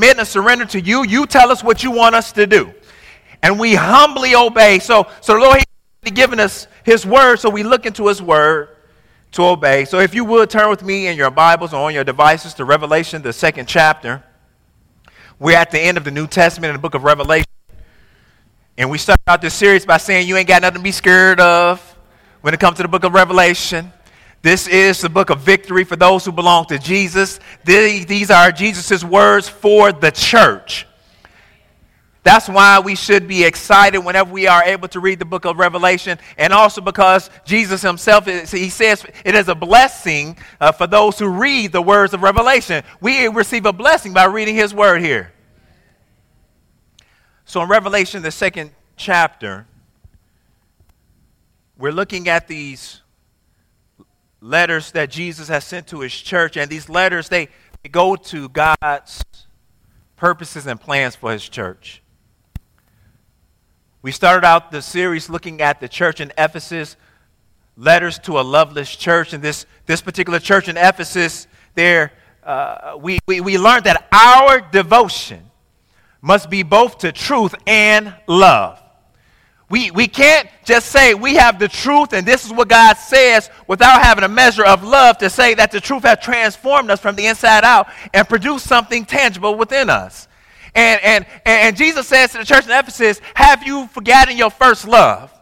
submit and surrender to you. You tell us what you want us to do. And we humbly obey. So, so the Lord, He's given us His word, so we look into His word to obey. So if you would turn with me in your Bibles or on your devices to Revelation, the second chapter. We're at the end of the New Testament in the book of Revelation. And we start out this series by saying you ain't got nothing to be scared of when it comes to the book of Revelation. This is the book of victory for those who belong to Jesus. These are Jesus' words for the church. That's why we should be excited whenever we are able to read the book of Revelation, and also because Jesus himself, he says it is a blessing uh, for those who read the words of Revelation. We receive a blessing by reading his word here. So in Revelation, the second chapter, we're looking at these letters that Jesus has sent to his church, and these letters, they, they go to God's purposes and plans for his church. We started out the series looking at the church in Ephesus, letters to a loveless church. And this, this particular church in Ephesus, there, uh, we, we, we learned that our devotion must be both to truth and love. We, we can't just say we have the truth and this is what God says without having a measure of love to say that the truth has transformed us from the inside out and produced something tangible within us. And, and, and Jesus says to the church in Ephesus, Have you forgotten your first love?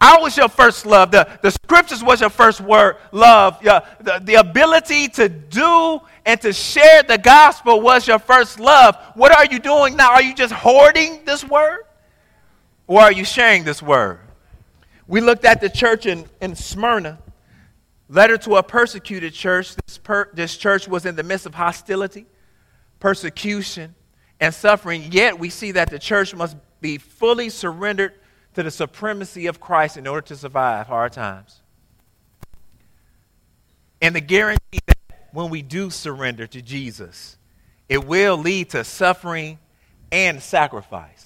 I was your first love. The, the scriptures was your first word, love. the, the ability to do and to share the gospel was your first love. What are you doing now? Are you just hoarding this word? Or are you sharing this word? We looked at the church in, in Smyrna, letter to a persecuted church. This, per, this church was in the midst of hostility, persecution, and suffering, yet we see that the church must be fully surrendered to the supremacy of Christ in order to survive hard times. And the guarantee that when we do surrender to Jesus, it will lead to suffering and sacrifice.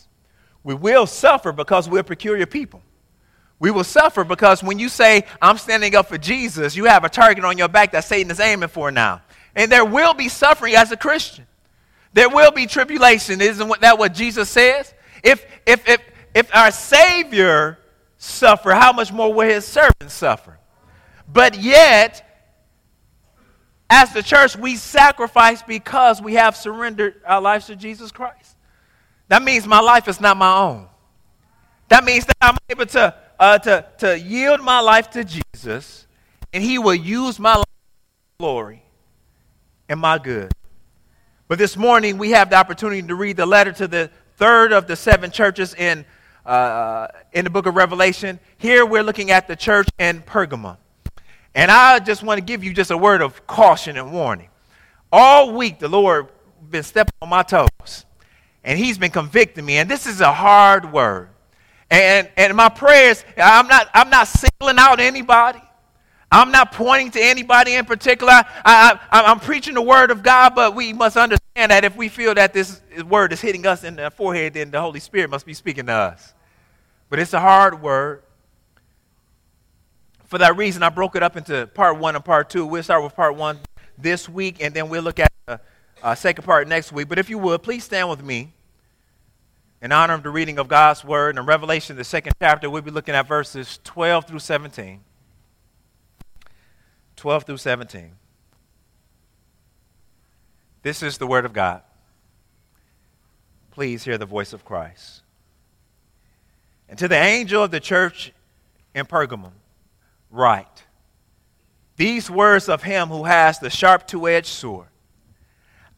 We will suffer because we're peculiar people. We will suffer because when you say, I'm standing up for Jesus, you have a target on your back that Satan is aiming for now. And there will be suffering as a Christian. There will be tribulation. Isn't that what Jesus says? If, if, if, if our Savior suffer, how much more will his servants suffer? But yet, as the church, we sacrifice because we have surrendered our lives to Jesus Christ. That means my life is not my own. That means that I'm able to, uh, to, to yield my life to Jesus, and he will use my life glory and my good. But this morning, we have the opportunity to read the letter to the third of the seven churches in, uh, in the book of Revelation. Here, we're looking at the church in Pergamum. And I just want to give you just a word of caution and warning. All week, the Lord been stepping on my toes, and He's been convicting me. And this is a hard word. And, and my prayers, I'm not, I'm not singling out anybody. I'm not pointing to anybody in particular. I, I, am preaching the word of God, but we must understand that if we feel that this word is hitting us in the forehead, then the Holy Spirit must be speaking to us. But it's a hard word. For that reason, I broke it up into part one and part two. We'll start with part one this week, and then we'll look at uh, second part next week. But if you would, please stand with me in honor of the reading of God's word. In Revelation, the second chapter, we'll be looking at verses 12 through 17. 12 through 17. This is the Word of God. Please hear the voice of Christ. And to the angel of the church in Pergamum, write these words of him who has the sharp two edged sword.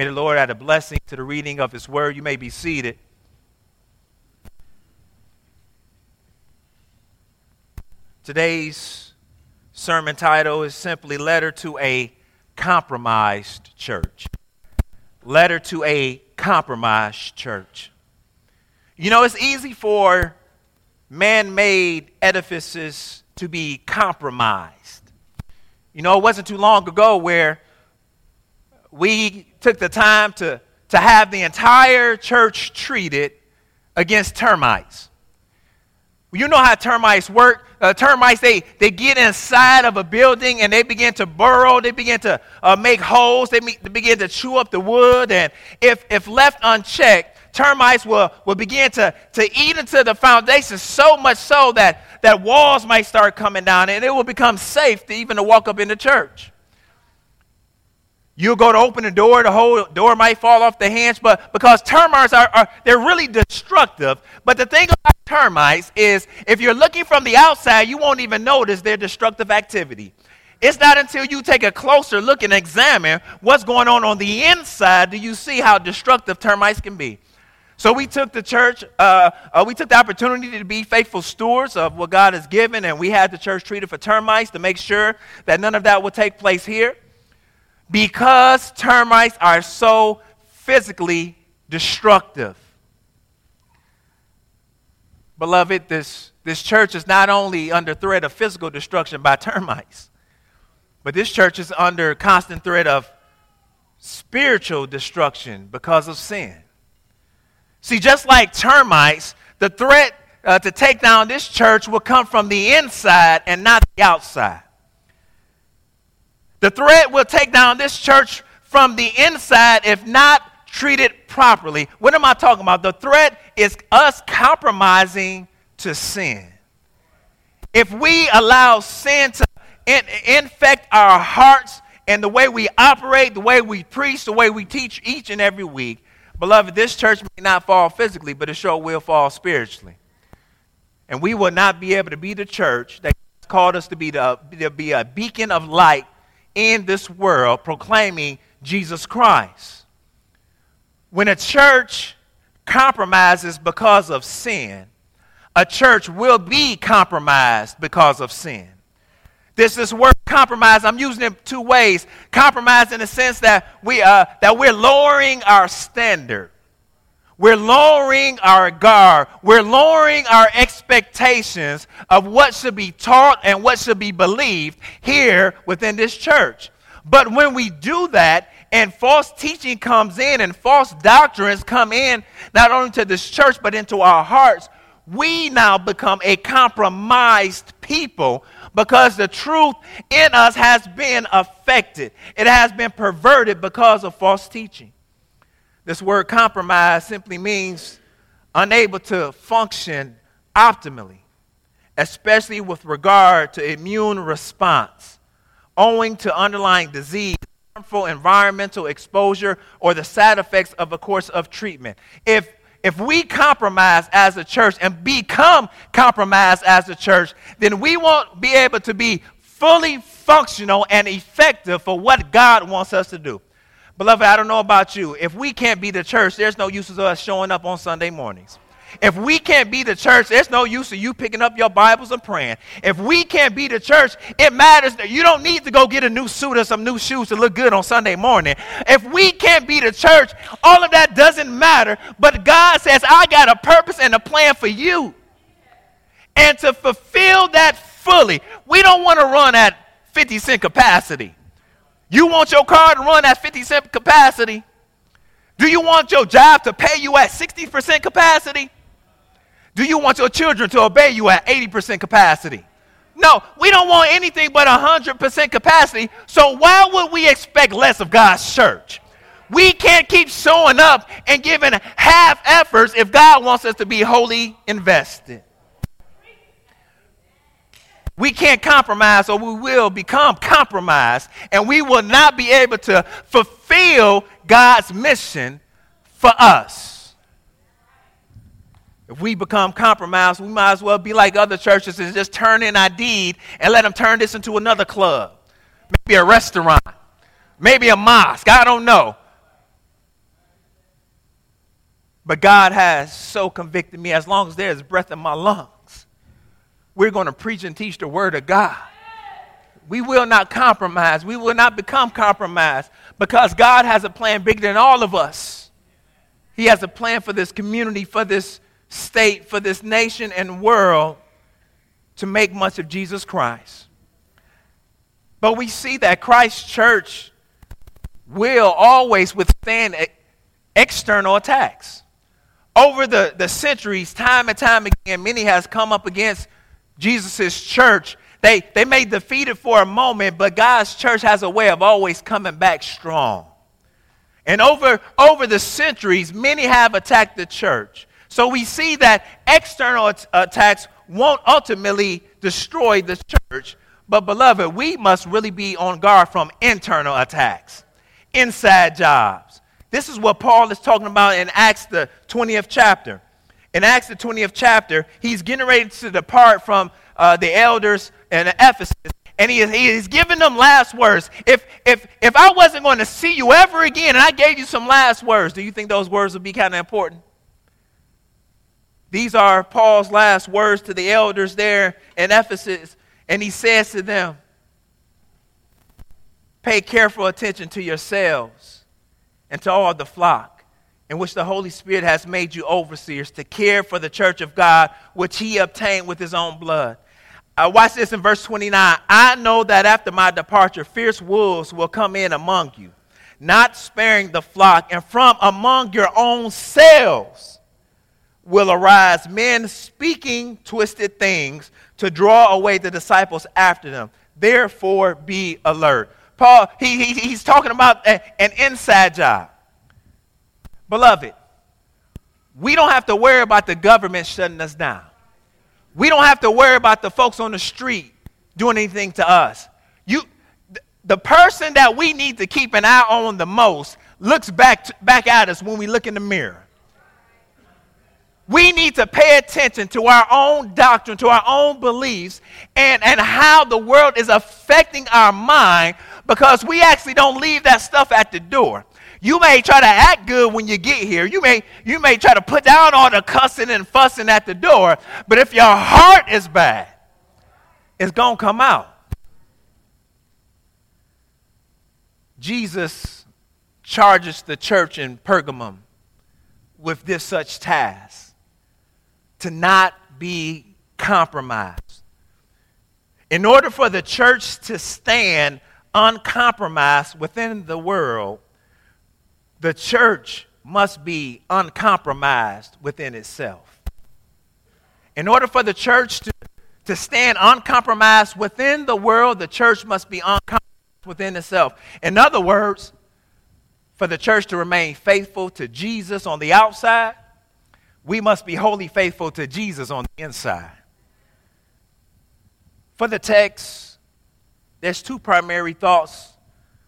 May the Lord add a blessing to the reading of his word. You may be seated. Today's sermon title is simply Letter to a Compromised Church. Letter to a Compromised Church. You know, it's easy for man made edifices to be compromised. You know, it wasn't too long ago where we took the time to, to have the entire church treated against termites. You know how termites work. Uh, termites, they, they get inside of a building and they begin to burrow. They begin to uh, make holes. They, they begin to chew up the wood. And if, if left unchecked, termites will, will begin to, to eat into the foundation so much so that, that walls might start coming down and it will become safe to even to walk up in the church. You'll go to open the door, the whole door might fall off the hinge, but because termites are, are they're really destructive. But the thing about termites is if you're looking from the outside, you won't even notice their destructive activity. It's not until you take a closer look and examine what's going on on the inside do you see how destructive termites can be. So we took the church, uh, uh, we took the opportunity to be faithful stewards of what God has given, and we had the church treated for termites to make sure that none of that would take place here. Because termites are so physically destructive. Beloved, this, this church is not only under threat of physical destruction by termites, but this church is under constant threat of spiritual destruction because of sin. See, just like termites, the threat uh, to take down this church will come from the inside and not the outside. The threat will take down this church from the inside if not treated properly. What am I talking about? The threat is us compromising to sin. If we allow sin to in, infect our hearts and the way we operate, the way we preach, the way we teach each and every week, beloved, this church may not fall physically, but it sure will fall spiritually. And we will not be able to be the church that called us to be, the, to be a beacon of light in this world proclaiming Jesus Christ. When a church compromises because of sin, a church will be compromised because of sin. This is word compromise. I'm using it two ways. Compromise in the sense that we uh, that we're lowering our standard. We're lowering our guard. We're lowering our expectations of what should be taught and what should be believed here within this church. But when we do that, and false teaching comes in and false doctrines come in, not only to this church, but into our hearts, we now become a compromised people because the truth in us has been affected. It has been perverted because of false teaching. This word compromise simply means unable to function optimally, especially with regard to immune response, owing to underlying disease, harmful environmental exposure, or the side effects of a course of treatment. If if we compromise as a church and become compromised as a church, then we won't be able to be fully functional and effective for what God wants us to do. Beloved, I don't know about you. If we can't be the church, there's no use of us showing up on Sunday mornings. If we can't be the church, there's no use of you picking up your Bibles and praying. If we can't be the church, it matters that you don't need to go get a new suit or some new shoes to look good on Sunday morning. If we can't be the church, all of that doesn't matter. But God says, I got a purpose and a plan for you. And to fulfill that fully, we don't want to run at 50 cent capacity. You want your car to run at 50 cent capacity? Do you want your job to pay you at 60% capacity? Do you want your children to obey you at 80% capacity? No, we don't want anything but 100% capacity. So why would we expect less of God's church? We can't keep showing up and giving half efforts if God wants us to be wholly invested. We can't compromise or we will become compromised and we will not be able to fulfill God's mission for us. If we become compromised, we might as well be like other churches and just turn in our deed and let them turn this into another club, maybe a restaurant, maybe a mosque. I don't know. But God has so convicted me as long as there's breath in my lungs, we're going to preach and teach the word of God. We will not compromise. We will not become compromised because God has a plan bigger than all of us. He has a plan for this community, for this state, for this nation and world to make much of Jesus Christ. But we see that Christ Church will always withstand external attacks. Over the, the centuries, time and time again, many has come up against Jesus' church. They, they may defeat it for a moment, but God's church has a way of always coming back strong. And over, over the centuries, many have attacked the church. So we see that external attacks won't ultimately destroy the church. But, beloved, we must really be on guard from internal attacks, inside jobs. This is what Paul is talking about in Acts, the 20th chapter. In Acts, the 20th chapter, he's getting ready to depart from uh, the elders in Ephesus, and he is, he is giving them last words. If, if, if I wasn't going to see you ever again and I gave you some last words, do you think those words would be kind of important? These are Paul's last words to the elders there in Ephesus, and he says to them, Pay careful attention to yourselves and to all the flock in which the Holy Spirit has made you overseers to care for the church of God, which he obtained with his own blood. Uh, watch this in verse 29. I know that after my departure, fierce wolves will come in among you, not sparing the flock, and from among your own selves will arise men speaking twisted things to draw away the disciples after them. Therefore, be alert. Paul, he, he, he's talking about a, an inside job. Beloved, we don't have to worry about the government shutting us down. We don't have to worry about the folks on the street doing anything to us. You, the person that we need to keep an eye on the most looks back, back at us when we look in the mirror. We need to pay attention to our own doctrine, to our own beliefs, and, and how the world is affecting our mind because we actually don't leave that stuff at the door. You may try to act good when you get here. You may, you may try to put down all the cussing and fussing at the door, but if your heart is bad, it's going to come out. Jesus charges the church in Pergamum with this such task to not be compromised. In order for the church to stand uncompromised within the world, the church must be uncompromised within itself. In order for the church to, to stand uncompromised within the world, the church must be uncompromised within itself. In other words, for the church to remain faithful to Jesus on the outside we must be wholly faithful to Jesus on the inside. For the text, there's two primary thoughts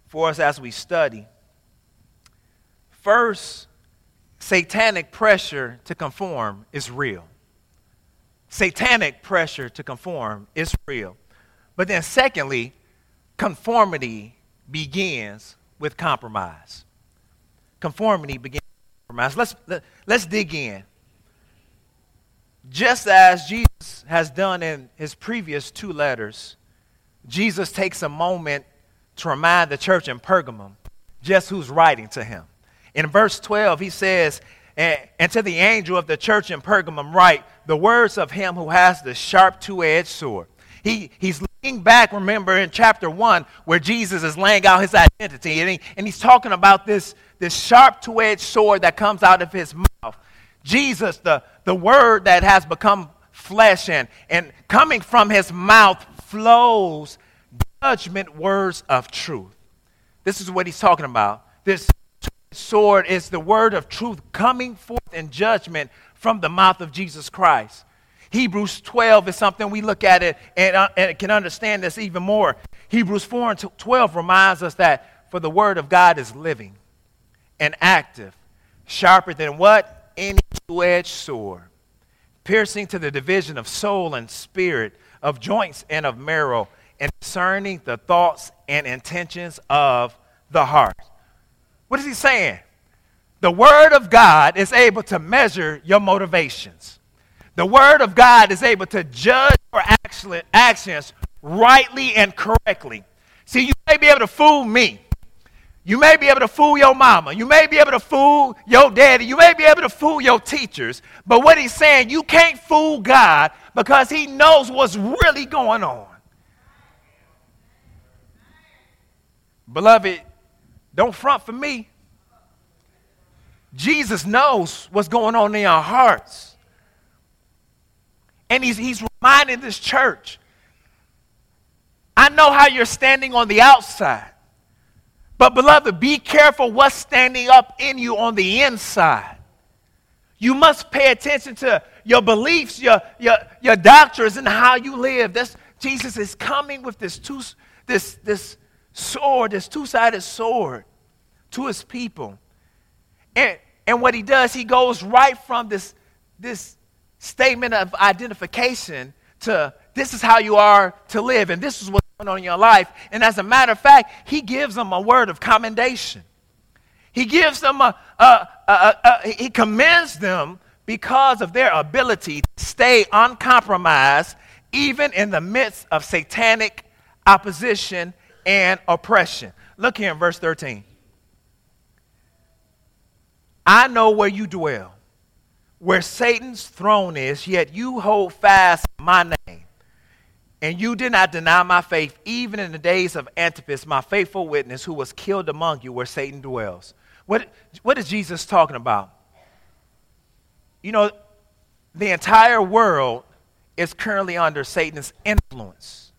for us as we study. First, satanic pressure to conform is real. Satanic pressure to conform is real. But then, secondly, conformity begins with compromise. Conformity begins with compromise. Let's, let, us dig in just as Jesus has done in his previous two letters, Jesus takes a moment to remind the church in Pergamum just who's writing to him. In verse 12, he says, and, to the angel of the church in Pergamum, write the words of him who has the sharp two edged sword. He, he's looking back, remember, in chapter 1, where Jesus is laying out his identity, and, he, and he's talking about this, this sharp two edged sword that comes out of his mouth. Jesus, the, the word that has become flesh and, and coming from his mouth flows judgment words of truth. This is what he's talking about. This sword is the word of truth coming forth in judgment from the mouth of Jesus Christ. Hebrews 12 is something we look at it and, uh, and can understand this even more. Hebrews 4 and 12 reminds us that for the word of God is living and active sharper than what? Any two edged sword, piercing to the division of soul and spirit, of joints and of marrow, and discerning the thoughts and intentions of the heart. What is he saying? The Word of God is able to measure your motivations. The Word of God is able to judge your actions rightly and correctly. See, you may be able to fool me. You may be able to fool your mama. You may be able to fool your daddy. You may be able to fool your teachers. But what he's saying, you can't fool God because he knows what's really going on. Beloved, don't front for me. Jesus knows what's going on in our hearts. And he's, he's reminding this church I know how you're standing on the outside. But, beloved, be careful what's standing up in you on the inside. You must pay attention to your beliefs, your, your, your doctrines, and how you live. This, Jesus is coming with this, two, this, this sword, this two sided sword to his people. And, and what he does, he goes right from this, this statement of identification to this is how you are to live, and this is what's going on in your life. And as a matter of fact, he gives them a word of commendation. He gives them a, a, a, a he commends them because of their ability to stay uncompromised even in the midst of satanic opposition and oppression. Look here in verse 13. I know where you dwell, where Satan's throne is, yet you hold fast my name. And you did not deny my faith, even in the days of Antipas, my faithful witness, who was killed among you where Satan dwells. What, what is Jesus talking about? You know, the entire world is currently under Satan's influence.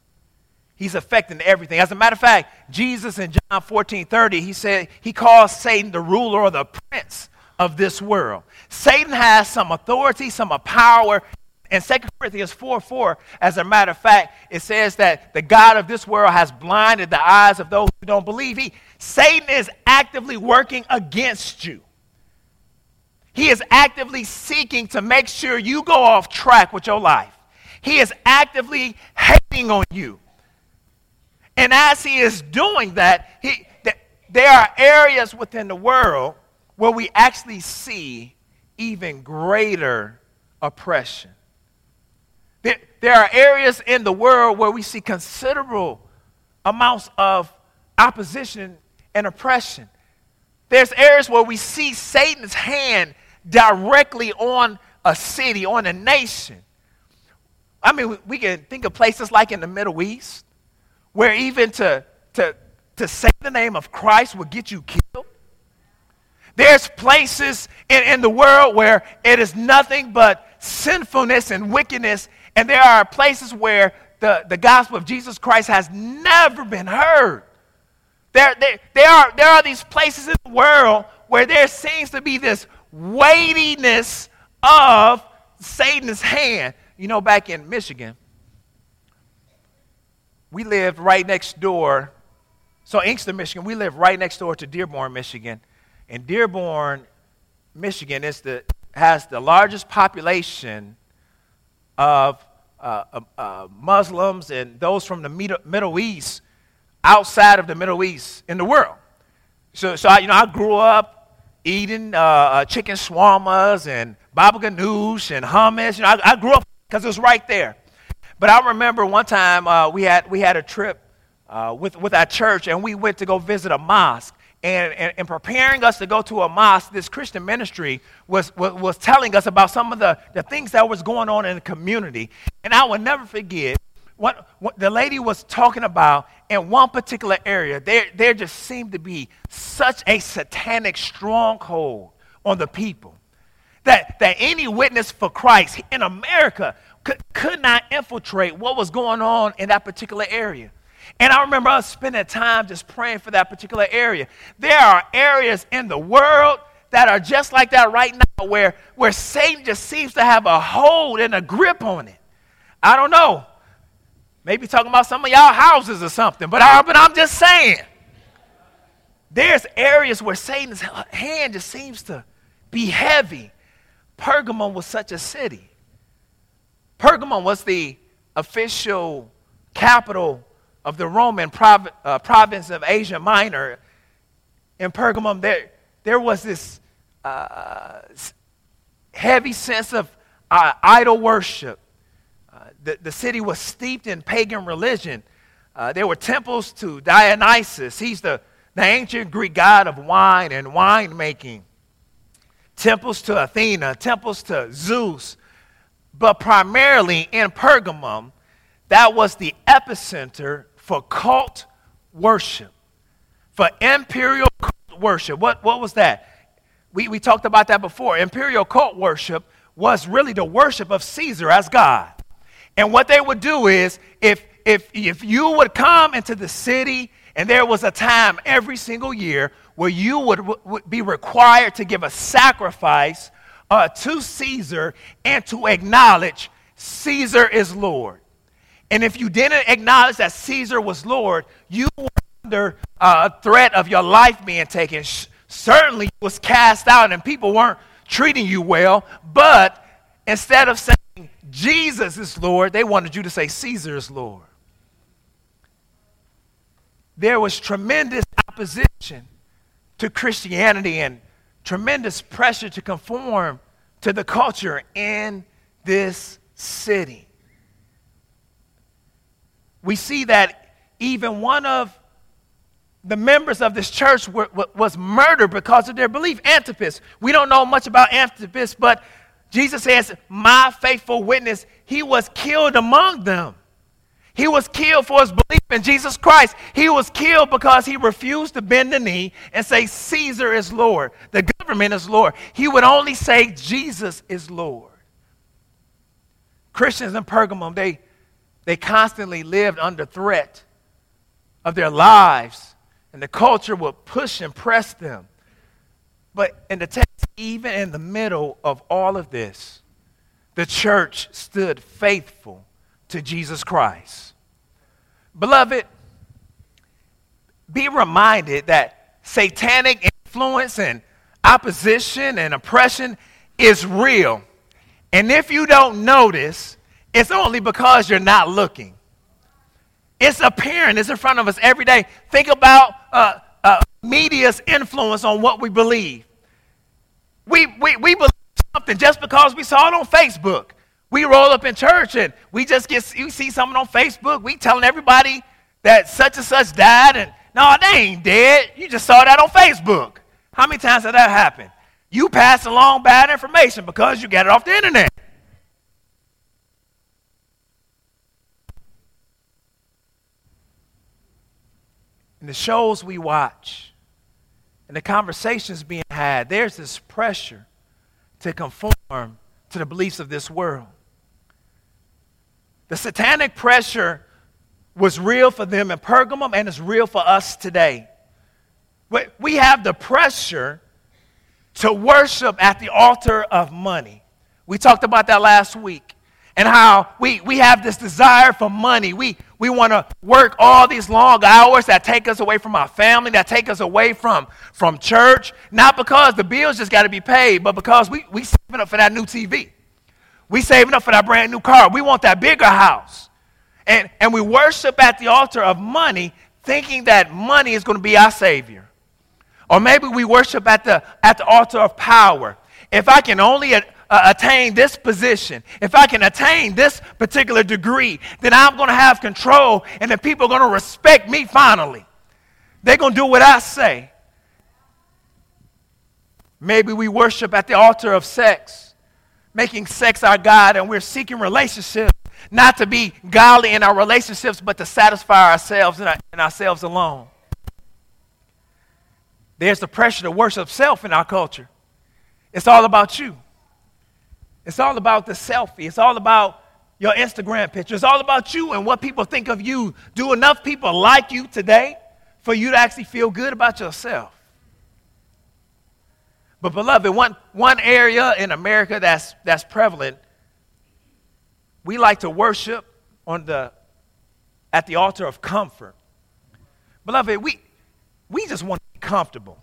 He's affecting everything. As a matter of fact, Jesus in John 14 30, he said he calls Satan the ruler or the prince of this world. Satan has some authority, some power. In 2 Corinthians 4 4, as a matter of fact, it says that the God of this world has blinded the eyes of those who don't believe. He, Satan is actively working against you. He is actively seeking to make sure you go off track with your life. He is actively hating on you. And as he is doing that, he, th- there are areas within the world where we actually see even greater oppression. There, there are areas in the world where we see considerable amounts of opposition and oppression. There's areas where we see Satan's hand directly on a city, on a nation. I mean, we can think of places like in the Middle East, where even to, to, to say the name of Christ would get you killed. There's places in, in the world where it is nothing but sinfulness and wickedness, and there are places where the, the gospel of Jesus Christ has never been heard. There, there, there, are, there are these places in the world where there seems to be this weightiness of Satan's hand. You know, back in Michigan, we lived right next door. So, Inkster, Michigan, we live right next door to Dearborn, Michigan. And Dearborn, Michigan is the, has the largest population of uh, uh, uh, Muslims and those from the Middle East outside of the Middle East in the world. So, so I, you know, I grew up eating uh, uh, chicken shawarmas and baba ganoush and hummus. You know, I, I grew up because it was right there. But I remember one time uh, we, had, we had a trip with, with our church, and we went to go visit a mosque and, and, and, preparing us to go to a mosque, this Christian ministry was, was, was telling us about some of the, the things that was going on in the community. And I will never forget what, what the lady was talking about in one particular area. There, there just seemed to be such a satanic stronghold on the people that, that any witness for Christ in America could, could not infiltrate what was going on in that particular area. And I remember us spending time just praying for that particular area. There are areas in the world that are just like that right now where, where Satan just seems to have a hold and a grip on it. I don't know. Maybe talking about some of y'all houses or something, but, I, but I'm just saying. There's areas where Satan's hand just seems to be heavy. Pergamum was such a city. Pergamum was the official capital of the Roman prov- uh, province of Asia Minor. In Pergamum, there, there was this uh, heavy sense of uh, idol worship. Uh, the, the city was steeped in pagan religion. Uh, there were temples to Dionysus. He's the, the ancient Greek god of wine and winemaking. Temples to Athena, temples to Zeus. But primarily in Pergamum, that was the epicenter for cult worship, for imperial cult worship. What, what was that? We, we talked about that before. Imperial cult worship was really the worship of Caesar as God. And what they would do is, if, if, if you would come into the city, and there was a time every single year where you would, would be required to give a sacrifice uh, to Caesar and to acknowledge Caesar is Lord. And if you didn't acknowledge that Caesar was Lord, you were under uh, threat of your life being taken. Certainly, was cast out, and people weren't treating you well. But instead of saying Jesus is Lord, they wanted you to say Caesar is Lord. There was tremendous opposition to Christianity and tremendous pressure to conform to the culture in this city. We see that even one of the members of this church were, was murdered because of their belief. Antipas. We don't know much about Antipas, but Jesus says, My faithful witness, he was killed among them. He was killed for his belief in Jesus Christ. He was killed because he refused to bend the knee and say, Caesar is Lord. The government is Lord. He would only say, Jesus is Lord. Christians in Pergamum, they, they constantly lived under threat of their lives, and the culture would push and press them. But in the text, even in the middle of all of this, the church stood faithful to Jesus Christ. Beloved, be reminded that satanic influence and opposition and oppression is real. And if you don't notice, it's only because you're not looking. It's appearing, it's in front of us every day. Think about uh, uh, media's influence on what we believe. We, we, we believe something just because we saw it on Facebook. We roll up in church and we just get, you see something on Facebook, we telling everybody that such and such died, and no, they ain't dead. You just saw that on Facebook. How many times has that happened? You pass along bad information because you got it off the internet. In the shows we watch and the conversations being had, there's this pressure to conform to the beliefs of this world. The satanic pressure was real for them in Pergamum and is real for us today. We have the pressure to worship at the altar of money. We talked about that last week and how we, we have this desire for money. We, we want to work all these long hours that take us away from our family, that take us away from, from church, not because the bills just got to be paid, but because we, we saving up for that new TV. We saving up for that brand new car. We want that bigger house. And, and we worship at the altar of money, thinking that money is going to be our Savior. Or maybe we worship at the, at the altar of power. If I can only uh, attain this position, if I can attain this particular degree, then I'm going to have control and the people are going to respect me finally. They're going to do what I say. Maybe we worship at the altar of sex making sex our God and we're seeking relationships, not to be godly in our relationships, but to satisfy ourselves and, our, and ourselves alone. There's the pressure to worship self in our culture. It's all about you. It's all about the selfie. It's all about your Instagram picture. It's all about you and what people think of you. Do enough people like you today for you to actually feel good about yourself? But, beloved, one, one area in America that's, that's prevalent, we like to worship on the, at the altar of comfort. Beloved, we, we just want to be comfortable.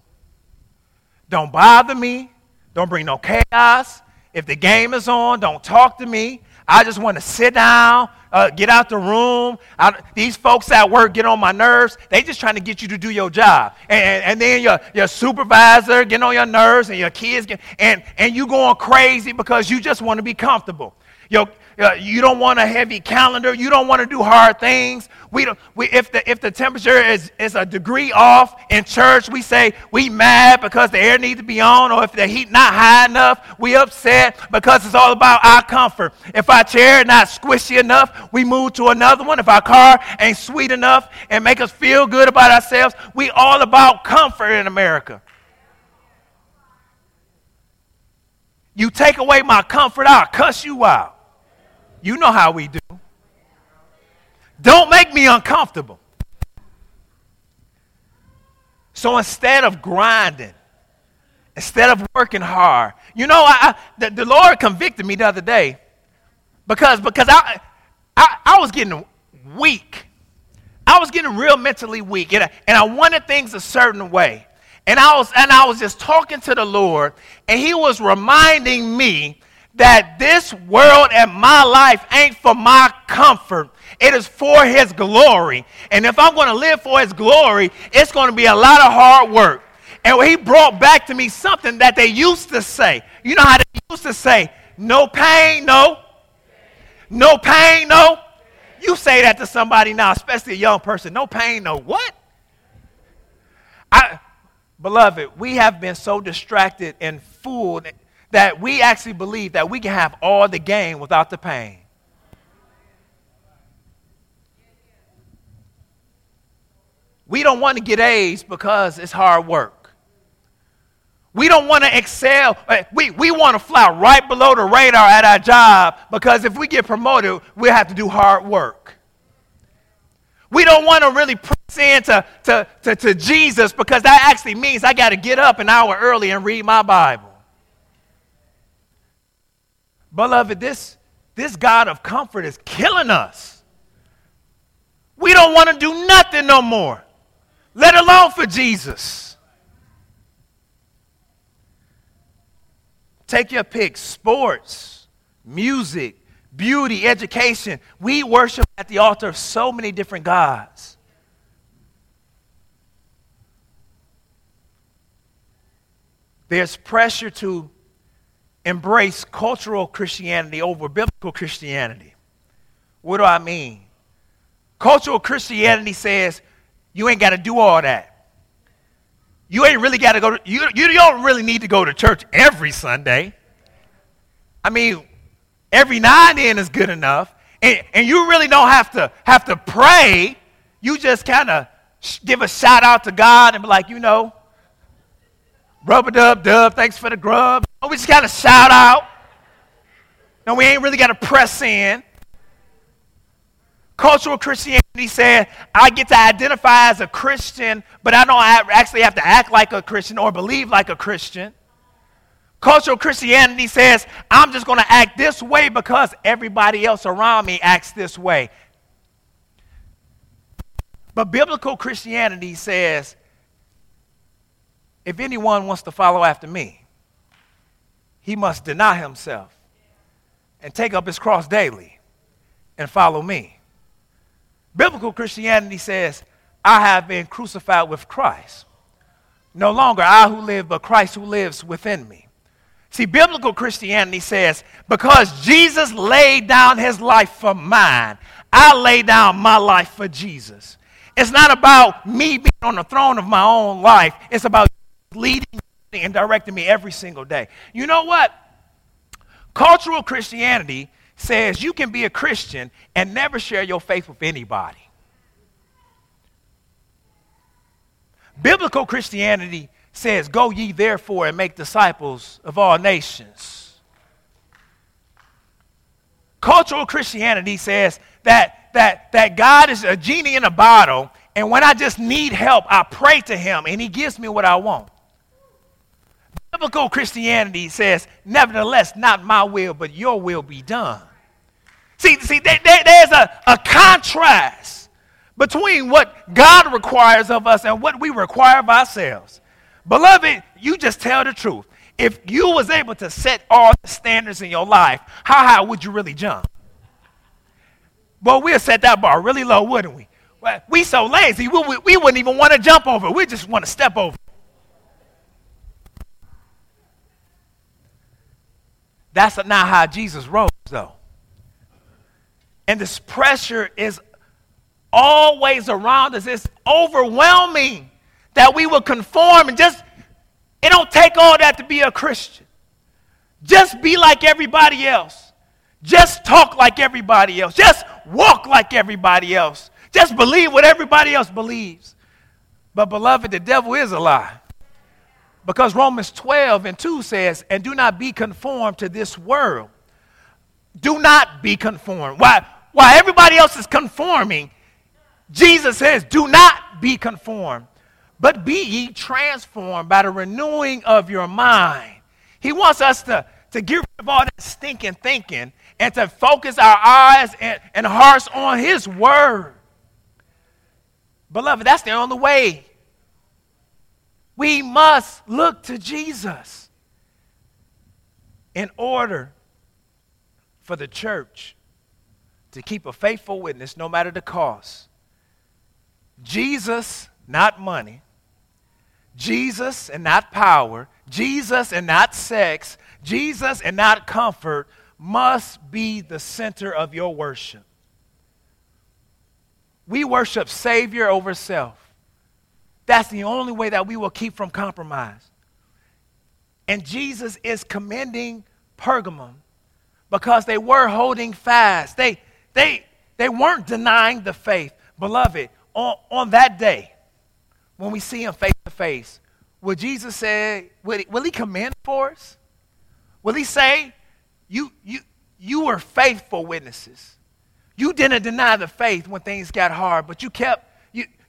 Don't bother me. Don't bring no chaos. If the game is on, don't talk to me. I just want to sit down, uh, get out the room. I, these folks at work get on my nerves. They just trying to get you to do your job. And, and, then your, your supervisor get on your nerves and your kids get, and, and you going crazy because you just want to be comfortable. Your, uh, you don't want a heavy calendar. You don't want to do hard things. We don't, we, if, the, if the temperature is, is a degree off in church, we say we mad because the air needs to be on, or if the heat not high enough, we upset because it's all about our comfort. If our chair not squishy enough, we move to another one. If our car ain't sweet enough and make us feel good about ourselves, we all about comfort in America. You take away my comfort, I'll cuss you out. You know how we do. Don't make me uncomfortable. So instead of grinding, instead of working hard, you know, I, I, the, the, Lord convicted me the other day because, because I, I, I was getting weak. I was getting real mentally weak, and I, and I wanted things a certain way. And I, was, and I was just talking to the Lord, and He was reminding me that this world and my life ain't for my comfort. It is for His glory. And if I'm going to live for His glory, it's going to be a lot of hard work. And He brought back to me something that they used to say. You know how they used to say, no pain, no. No pain, no. You say that to somebody now, especially a young person. No pain, no what? I, beloved, we have been so distracted and fooled that we actually believe that we can have all the gain without the pain. We don't want to get A's because it's hard work. We don't want to excel. Uh, we, we want to fly right below the radar at our job because if we get promoted, we'll have to do hard work. We don't want to really press into to, to, to Jesus because that actually means I got to get up an hour early and read my Bible. Beloved, this, this God of comfort is killing us. We don't want to do nothing no more, let alone for Jesus. Take your pick sports, music, beauty, education. We worship at the altar of so many different gods. There's pressure to embrace cultural Christianity over biblical Christianity. What do I mean? Cultural Christianity says you ain't got to do all that. You ain't really got to go to, you, you don't really need to go to church every Sunday. I mean, every now and then is good enough. And, and you really don't have to have to pray. You just kind of give a shout out to God and be like, you know, rub a dub dub, thanks for the grub. Oh, we just got to shout out. No, we ain't really got to press in. Cultural Christianity said, I get to identify as a Christian, but I don't actually have to act like a Christian or believe like a Christian. Cultural Christianity says, I'm just going to act this way because everybody else around me acts this way. But biblical Christianity says, if anyone wants to follow after me, he must deny himself and take up his cross daily and follow me. Biblical Christianity says, I have been crucified with Christ. No longer I who live, but Christ who lives within me. See, biblical Christianity says, because Jesus laid down his life for mine, I lay down my life for Jesus. It's not about me being on the throne of my own life, it's about leading and directing me every single day. You know what? Cultural Christianity says you can be a Christian and never share your faith with anybody. Biblical Christianity says, Go ye therefore and make disciples of all nations. Cultural Christianity says that, that, that God is a genie in a bottle, and when I just need help, I pray to Him and He gives me what I want. Biblical Christianity says, Nevertheless, not my will, but your will be done. See, see there, there, there's a, a contrast between what God requires of us and what we require of ourselves. Beloved, you just tell the truth. if you was able to set all the standards in your life, how high would you really jump? Well, we'll set that bar really low, wouldn't we? We so lazy, we, we, we wouldn't even want to jump over. We just want to step over. That's not how Jesus rose, though. And this pressure is always around us. It's overwhelming that we will conform and just, it don't take all that to be a Christian. Just be like everybody else. Just talk like everybody else. Just walk like everybody else. Just believe what everybody else believes. But, beloved, the devil is a lie. Because Romans 12 and 2 says, and do not be conformed to this world. Do not be conformed. Why, why everybody else is conforming, Jesus says, do not be conformed, but be ye transformed by the renewing of your mind. He wants us to, to get rid of all that stinking thinking and to focus our eyes and, and hearts on His Word. Beloved, that's the only way we must look to Jesus in order for the church to keep a faithful witness no matter the cost. Jesus, not money. Jesus and not power. Jesus and not sex. Jesus and not comfort must be the center of your worship. We worship Savior over self. That's the only way that we will keep from compromise. And Jesus is commending Pergamum because they were holding fast. They, they, they weren't denying the faith. Beloved, on, on that day, when we see him face to face, will Jesus say, will he, will he commend for us? Will he say, you, you, you were faithful witnesses. You didn't deny the faith when things got hard, but you kept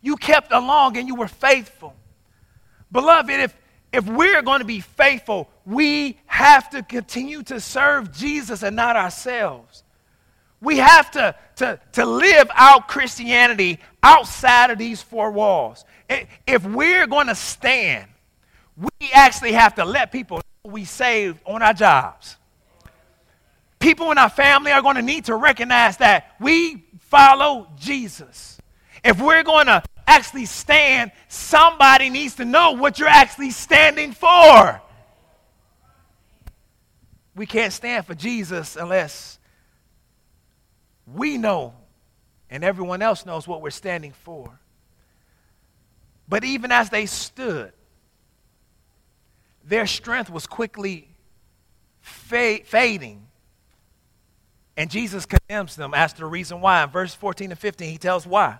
you kept along and you were faithful. Beloved, if, if we're going to be faithful, we have to continue to serve Jesus and not ourselves. We have to, to, to live out Christianity outside of these four walls. If we're going to stand, we actually have to let people know we saved on our jobs. People in our family are going to need to recognize that we follow Jesus. If we're going to actually stand, somebody needs to know what you're actually standing for. We can't stand for Jesus unless we know and everyone else knows what we're standing for. But even as they stood, their strength was quickly fading. And Jesus condemns them as to the reason why. In verse 14 and 15, he tells why.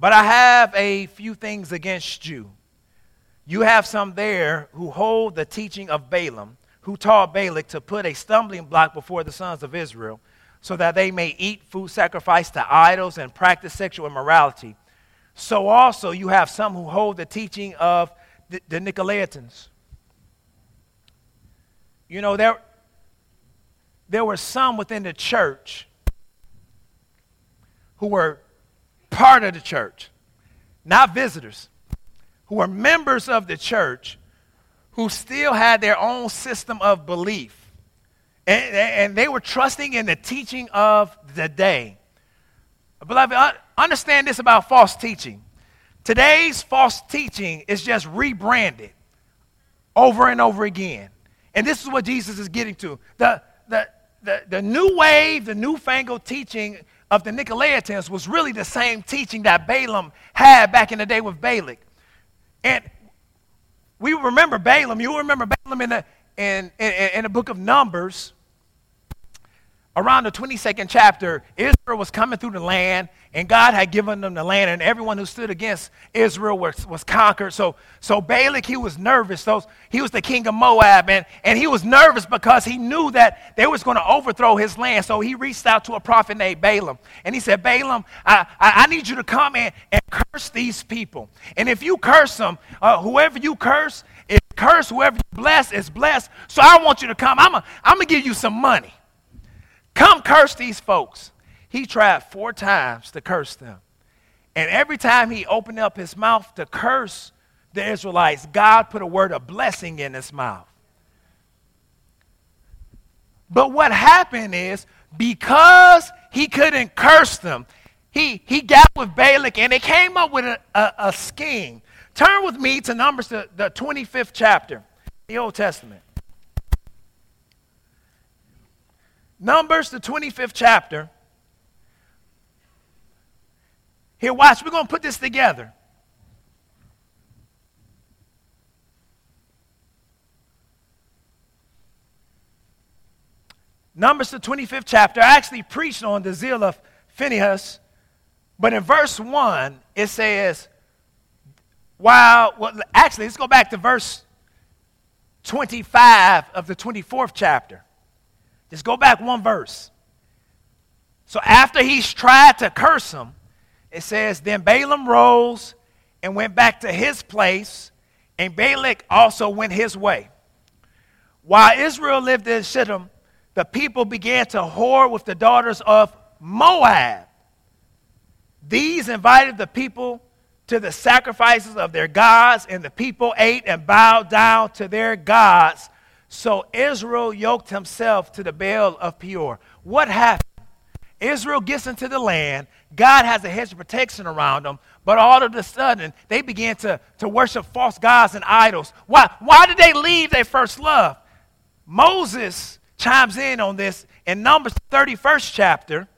But I have a few things against you. You have some there who hold the teaching of Balaam, who taught Balak to put a stumbling block before the sons of Israel, so that they may eat food sacrificed to idols and practice sexual immorality. So also you have some who hold the teaching of the, the Nicolaitans. You know, there, there were some within the church who were part of the church, not visitors, who were members of the church who still had their own system of belief. And, and they were trusting in the teaching of the day. Beloved, understand this about false teaching. Today's false teaching is just rebranded over and over again. And this is what Jesus is getting to. The, the, the, the new wave, the newfangled teaching of the Nicolaitans was really the same teaching that Balaam had back in the day with Balak. And we remember Balaam. You remember Balaam in the, in, in, in the book of Numbers around the 22nd chapter, Israel was coming through the land, and God had given them the land, and everyone who stood against Israel was, was conquered. So, so Balak, he was nervous. Those, he was the king of Moab, and, and he was nervous because he knew that they was going to overthrow his land. So he reached out to a prophet named Balaam, and he said, Balaam, I, I, I need you to come in and curse these people. And if you curse them, uh, whoever you curse, is curse. Whoever you bless is blessed. So I want you to come. I'm going to give you some money. Come curse these folks. He tried four times to curse them. And every time he opened up his mouth to curse the Israelites, God put a word of blessing in his mouth. But what happened is because he couldn't curse them, he, he got with Balak and they came up with a, a, a scheme. Turn with me to Numbers, the, the 25th chapter, the Old Testament. Numbers, the 25th chapter. Here, watch, we're going to put this together. Numbers, the 25th chapter. I actually preached on the zeal of Phinehas but in verse 1, it says, while, well, actually, let's go back to verse 25 of the 24th chapter. Just go back one verse. So after he's tried to curse him, it says, Then Balaam rose and went back to his place, and Balak also went his way. While Israel lived in Shittim, the people began to whore with the daughters of Moab. These invited the people to the sacrifices of their gods, and the people ate and bowed down to their gods. So Israel yoked himself to the Baal of Peor. What happened? Israel gets into the land. God has a hedge of protection around them. But all of a sudden, they began to, to worship false gods and idols. Why, why did they leave their first love? Moses chimes in on this in Numbers 31st chapter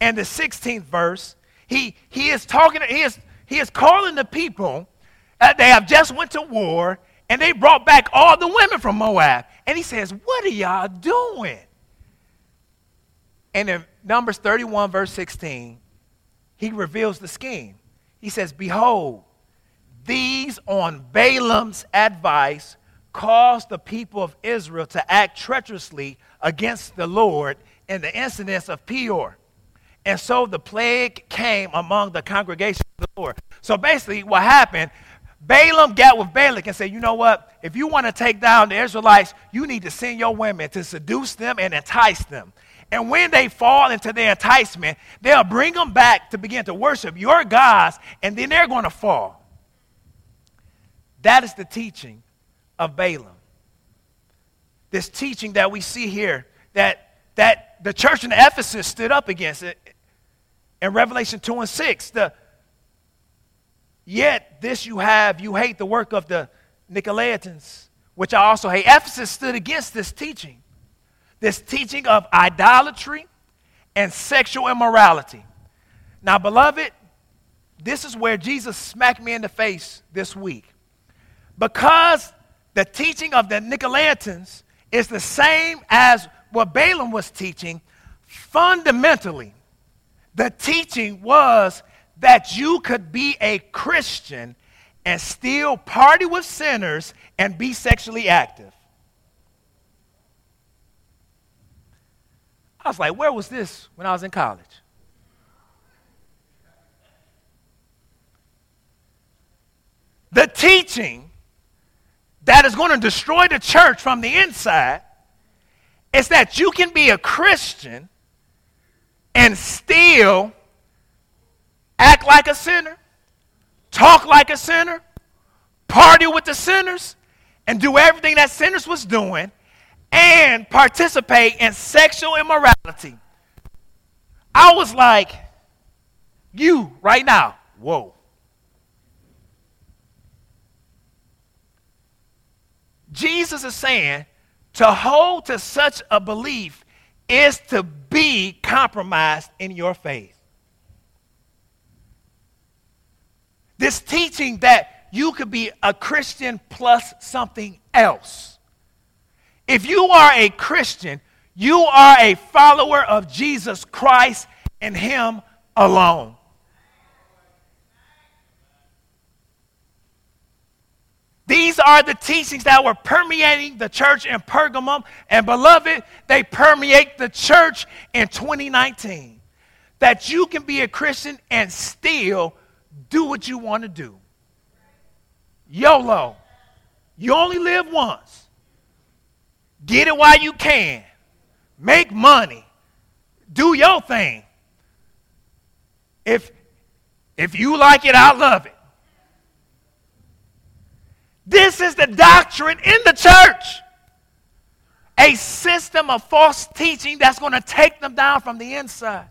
and the 16th verse. He, he is talking, he is, he is calling the people. Uh, they have just went to war and they brought back all the women from Moab. And he says, What are y'all doing? And in Numbers 31, verse 16, he reveals the scheme. He says, Behold, these on Balaam's advice caused the people of Israel to act treacherously against the Lord in the incidents of Peor. And so the plague came among the congregation of the Lord. So basically, what happened, Balaam got with Balak and said, You know what? If you want to take down the Israelites, you need to send your women to seduce them and entice them. And when they fall into their enticement, they'll bring them back to begin to worship your gods, and then they're going to fall. That is the teaching of Balaam. This teaching that we see here that, that the church in Ephesus stood up against it in Revelation 2 and 6. The, Yet this you have, you hate the work of the Nicolaitans, which I also hate. Ephesus stood against this teaching, this teaching of idolatry and sexual immorality. Now, beloved, this is where Jesus smacked me in the face this week. Because the teaching of the Nicolaitans is the same as what Balaam was teaching, fundamentally, the teaching was that you could be a Christian and still party with sinners and be sexually active. I was like, where was this when I was in college? The teaching that is going to destroy the church from the inside is that you can be a Christian and still act like a sinner, talk like a sinner, party with the sinners, and do everything that sinners was doing, and participate in sexual immorality. I was like, you right now, whoa. Jesus is saying to hold to such a belief is to be compromised in your faith. This teaching that you could be a Christian plus something else. If you are a Christian, you are a follower of Jesus Christ and Him alone. These are the teachings that were permeating the church in Pergamum. And beloved, they permeate the church in 2019. That you can be a Christian and still do what you want to do. YOLO. You only live once. Get it while you can. Make money. Do your thing. If, if you like it, I love it. This is the doctrine in the church. a system of false teaching that's going to take them down from the inside.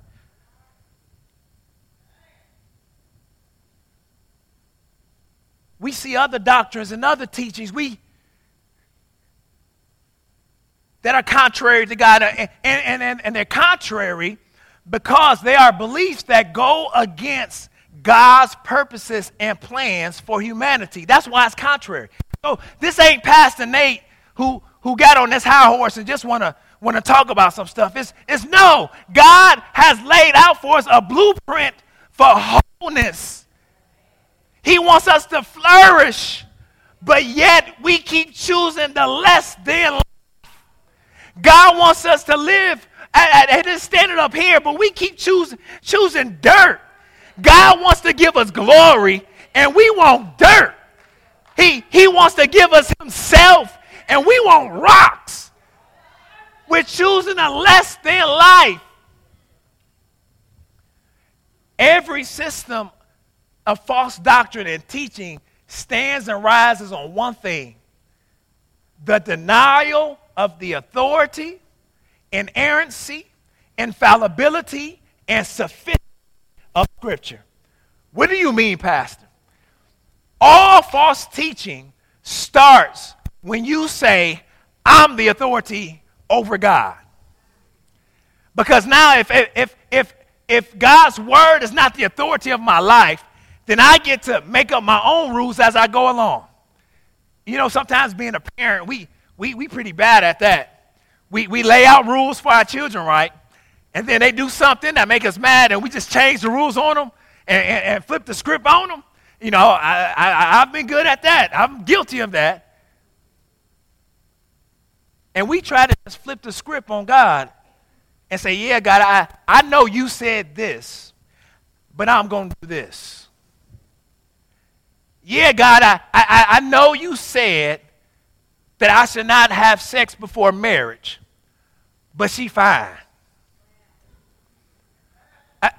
We see other doctrines and other teachings we, that are contrary to God, and, and, and, and they're contrary because they are beliefs that go against God's purposes and plans for humanity. That's why it's contrary. So this ain't Pastor Nate who, who got on this high horse and just want to want to talk about some stuff. It's, it's no. God has laid out for us a blueprint for wholeness. He wants us to flourish, but yet we keep choosing the less than life. God wants us to live at, at, at standing up here, but we keep choosing, choosing dirt. God wants to give us glory, and we want dirt. He, he wants to give us Himself, and we want rocks. We're choosing a less than life. Every system of false doctrine and teaching stands and rises on one thing the denial of the authority, inerrancy, infallibility, and sufficiency of Scripture. What do you mean, Pastor? All false teaching starts when you say, I'm the authority over God. Because now, if, if, if, if God's word is not the authority of my life, then I get to make up my own rules as I go along. You know, sometimes being a parent, we, we, we pretty bad at that. We, we lay out rules for our children, right? And then they do something that make us mad, and we just change the rules on them and, and, and flip the script on them. You know, I, I, I've been good at that. I'm guilty of that. And we try to just flip the script on God and say, Yeah, God, I, I know you said this, but I'm going to do this. Yeah, God, I, I, I know you said that I should not have sex before marriage, but she fine. I,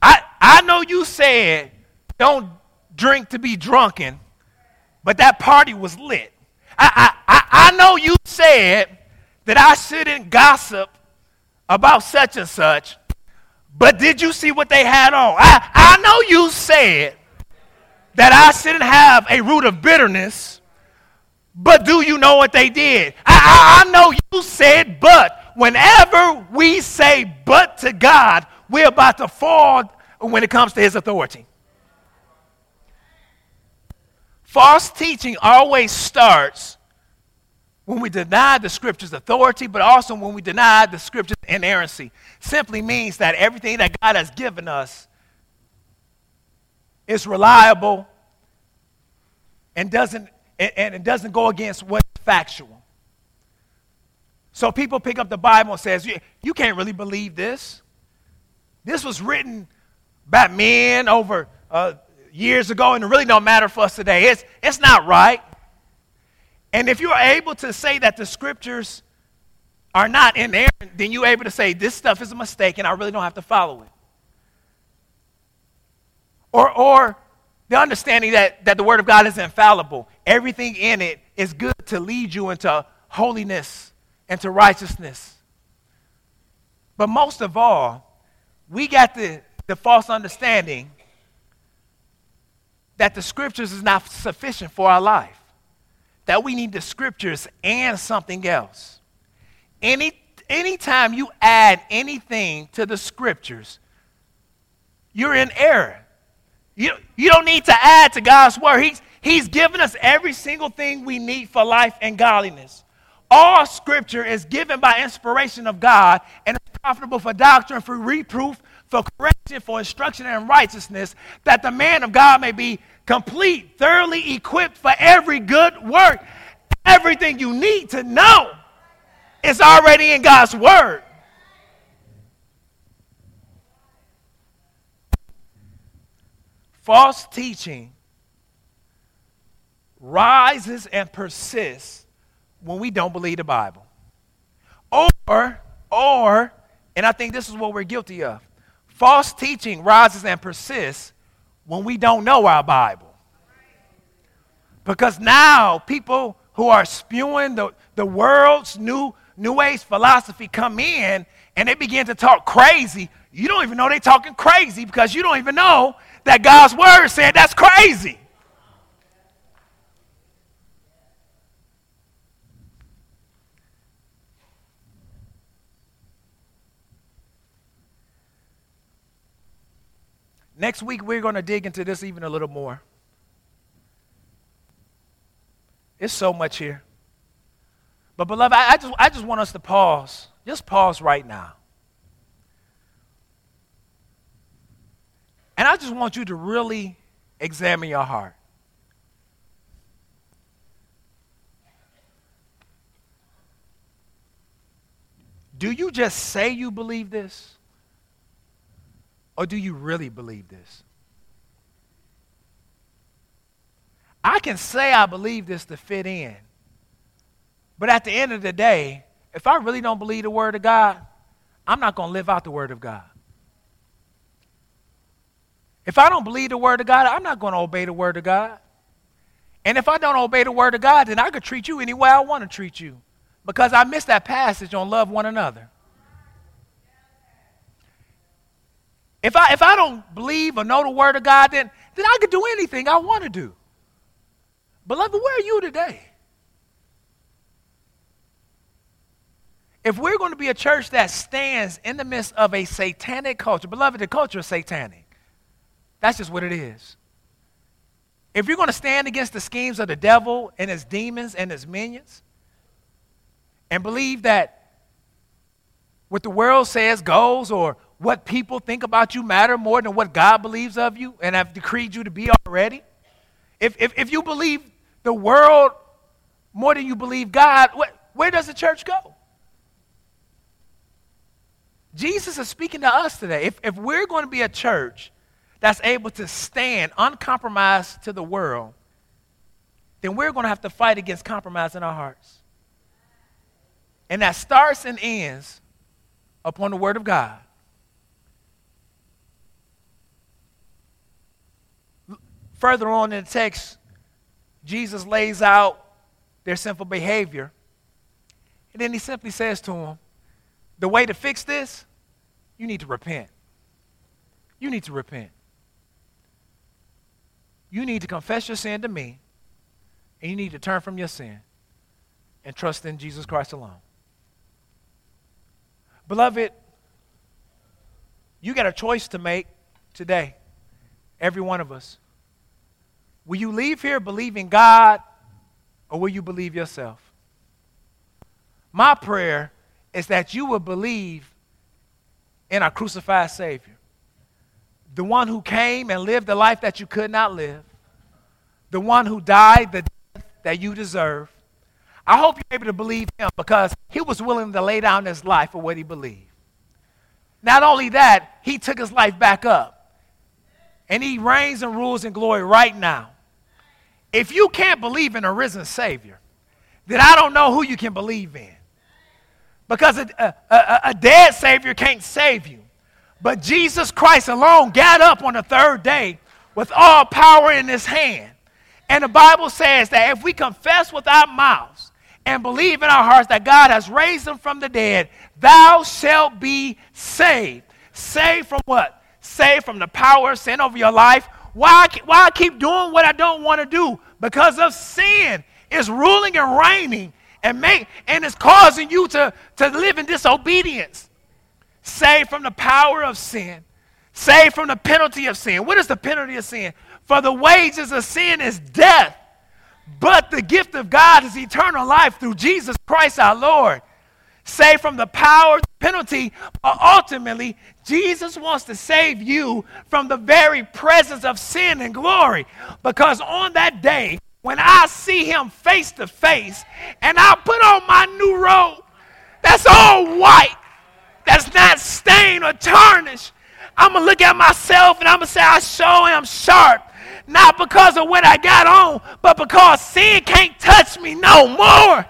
I, I know you said don't drink to be drunken, but that party was lit. I, I, I know you said that I shouldn't gossip about such and such, but did you see what they had on? I, I know you said that I shouldn't have a root of bitterness, but do you know what they did? I, I, I know you said but. Whenever we say but to God, we're about to fall when it comes to his authority. False teaching always starts when we deny the scripture's authority, but also when we deny the scripture's inerrancy. Simply means that everything that God has given us is reliable and doesn't and it doesn't go against what's factual. So people pick up the Bible and says, you, you can't really believe this. This was written by men over uh, years ago, and it really don't matter for us today. It's, it's not right. And if you're able to say that the scriptures are not in inerrant, then you're able to say this stuff is a mistake and I really don't have to follow it. Or, or the understanding that, that the Word of God is infallible. Everything in it is good to lead you into holiness and to righteousness. But most of all, we got the, the false understanding that the scriptures is not sufficient for our life, that we need the scriptures and something else. Any, anytime you add anything to the scriptures, you're in error. You, you don't need to add to God's word. He's, he's given us every single thing we need for life and godliness. All scripture is given by inspiration of God and is profitable for doctrine, for reproof, for correction, for instruction in righteousness, that the man of God may be complete, thoroughly equipped for every good work. Everything you need to know is already in God's word. False teaching rises and persists when we don't believe the Bible. Or, or, and I think this is what we're guilty of. False teaching rises and persists when we don't know our Bible. Because now people who are spewing the, the world's new New Age philosophy come in and they begin to talk crazy, you don't even know they're talking crazy because you don't even know that God's word said that's crazy. Next week, we're going to dig into this even a little more. It's so much here. But, beloved, I, I, just, I just want us to pause. Just pause right now. And I just want you to really examine your heart. Do you just say you believe this? Or do you really believe this? I can say I believe this to fit in. But at the end of the day, if I really don't believe the Word of God, I'm not going to live out the Word of God. If I don't believe the Word of God, I'm not going to obey the Word of God. And if I don't obey the Word of God, then I could treat you any way I want to treat you because I missed that passage on love one another. If I, if I don't believe or know the Word of God, then, then I could do anything I want to do. Beloved, where are you today? If we're going to be a church that stands in the midst of a satanic culture, beloved, the culture is satanic. That's just what it is. If you're going to stand against the schemes of the devil and his demons and his minions, and believe that what the world says goes or what people think about you matter more than what God believes of you and have decreed you to be already, if, if, if you believe the world more than you believe God, wh- where does the church go? Jesus is speaking to us today. If, if we're going to be a church that's able to stand uncompromised to the world, then we're going to have to fight against compromise in our hearts. And that starts and ends upon the Word of God. Further on in the text, Jesus lays out their sinful behavior. And then he simply says to them, The way to fix this, you need to repent. You need to repent. You need to confess your sin to me, and you need to turn from your sin and trust in Jesus Christ alone. Beloved, you got a choice to make today, every one of us. Will you leave here believing God or will you believe yourself? My prayer is that you will believe in our crucified Savior, the one who came and lived the life that you could not live, the one who died the death that you deserve. I hope you're able to believe him because he was willing to lay down his life for what he believed. Not only that, he took his life back up. And he reigns and rules in glory right now. If you can't believe in a risen Savior, then I don't know who you can believe in. Because a, a, a, dead Savior can't save you. But Jesus Christ alone got up on the third day with all power in his hand. And the Bible says that if we confess with our mouths and believe in our hearts that God has raised him from the dead, thou shalt be saved. Saved from what? Saved from the power of sin over your life why, why I keep doing what I don't want to do? Because of sin is ruling and reigning and make and it's causing you to, to live in disobedience. Saved from the power of sin. Saved from the penalty of sin. What is the penalty of sin? For the wages of sin is death. But the gift of God is eternal life through Jesus Christ our Lord. Saved from the power, penalty, but ultimately Jesus wants to save you from the very presence of sin and glory. Because on that day, when I see him face to face and I put on my new robe that's all white, that's not stained or tarnished, I'm going to look at myself and I'm going to say, I sure am sharp. Not because of what I got on, but because sin can't touch me no more.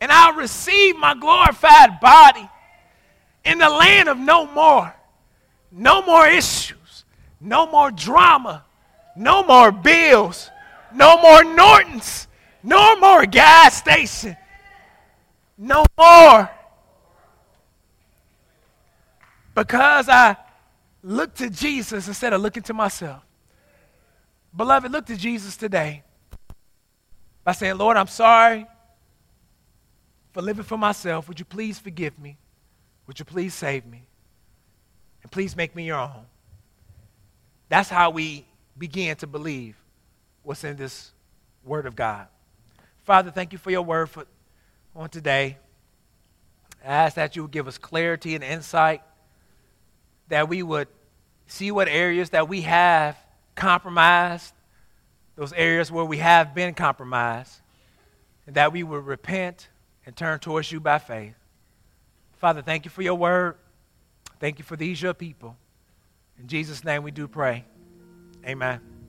and I'll receive my glorified body in the land of no more. No more issues, no more drama, no more bills, no more Nortons, No more gas station. No more. Because I look to Jesus instead of looking to myself. Beloved, look to Jesus today by saying, Lord, I'm sorry for living for myself. Would you please forgive me? Would you please save me? And please make me your own. That's how we begin to believe what's in this Word of God. Father, thank you for your word for, on today. I ask that you would give us clarity and insight, that we would see what areas that we have compromised, those areas where we have been compromised, and that we would repent and turn towards you by faith. Father, thank you for your word. Thank you for these, your people. In Jesus' name we do pray. Amen.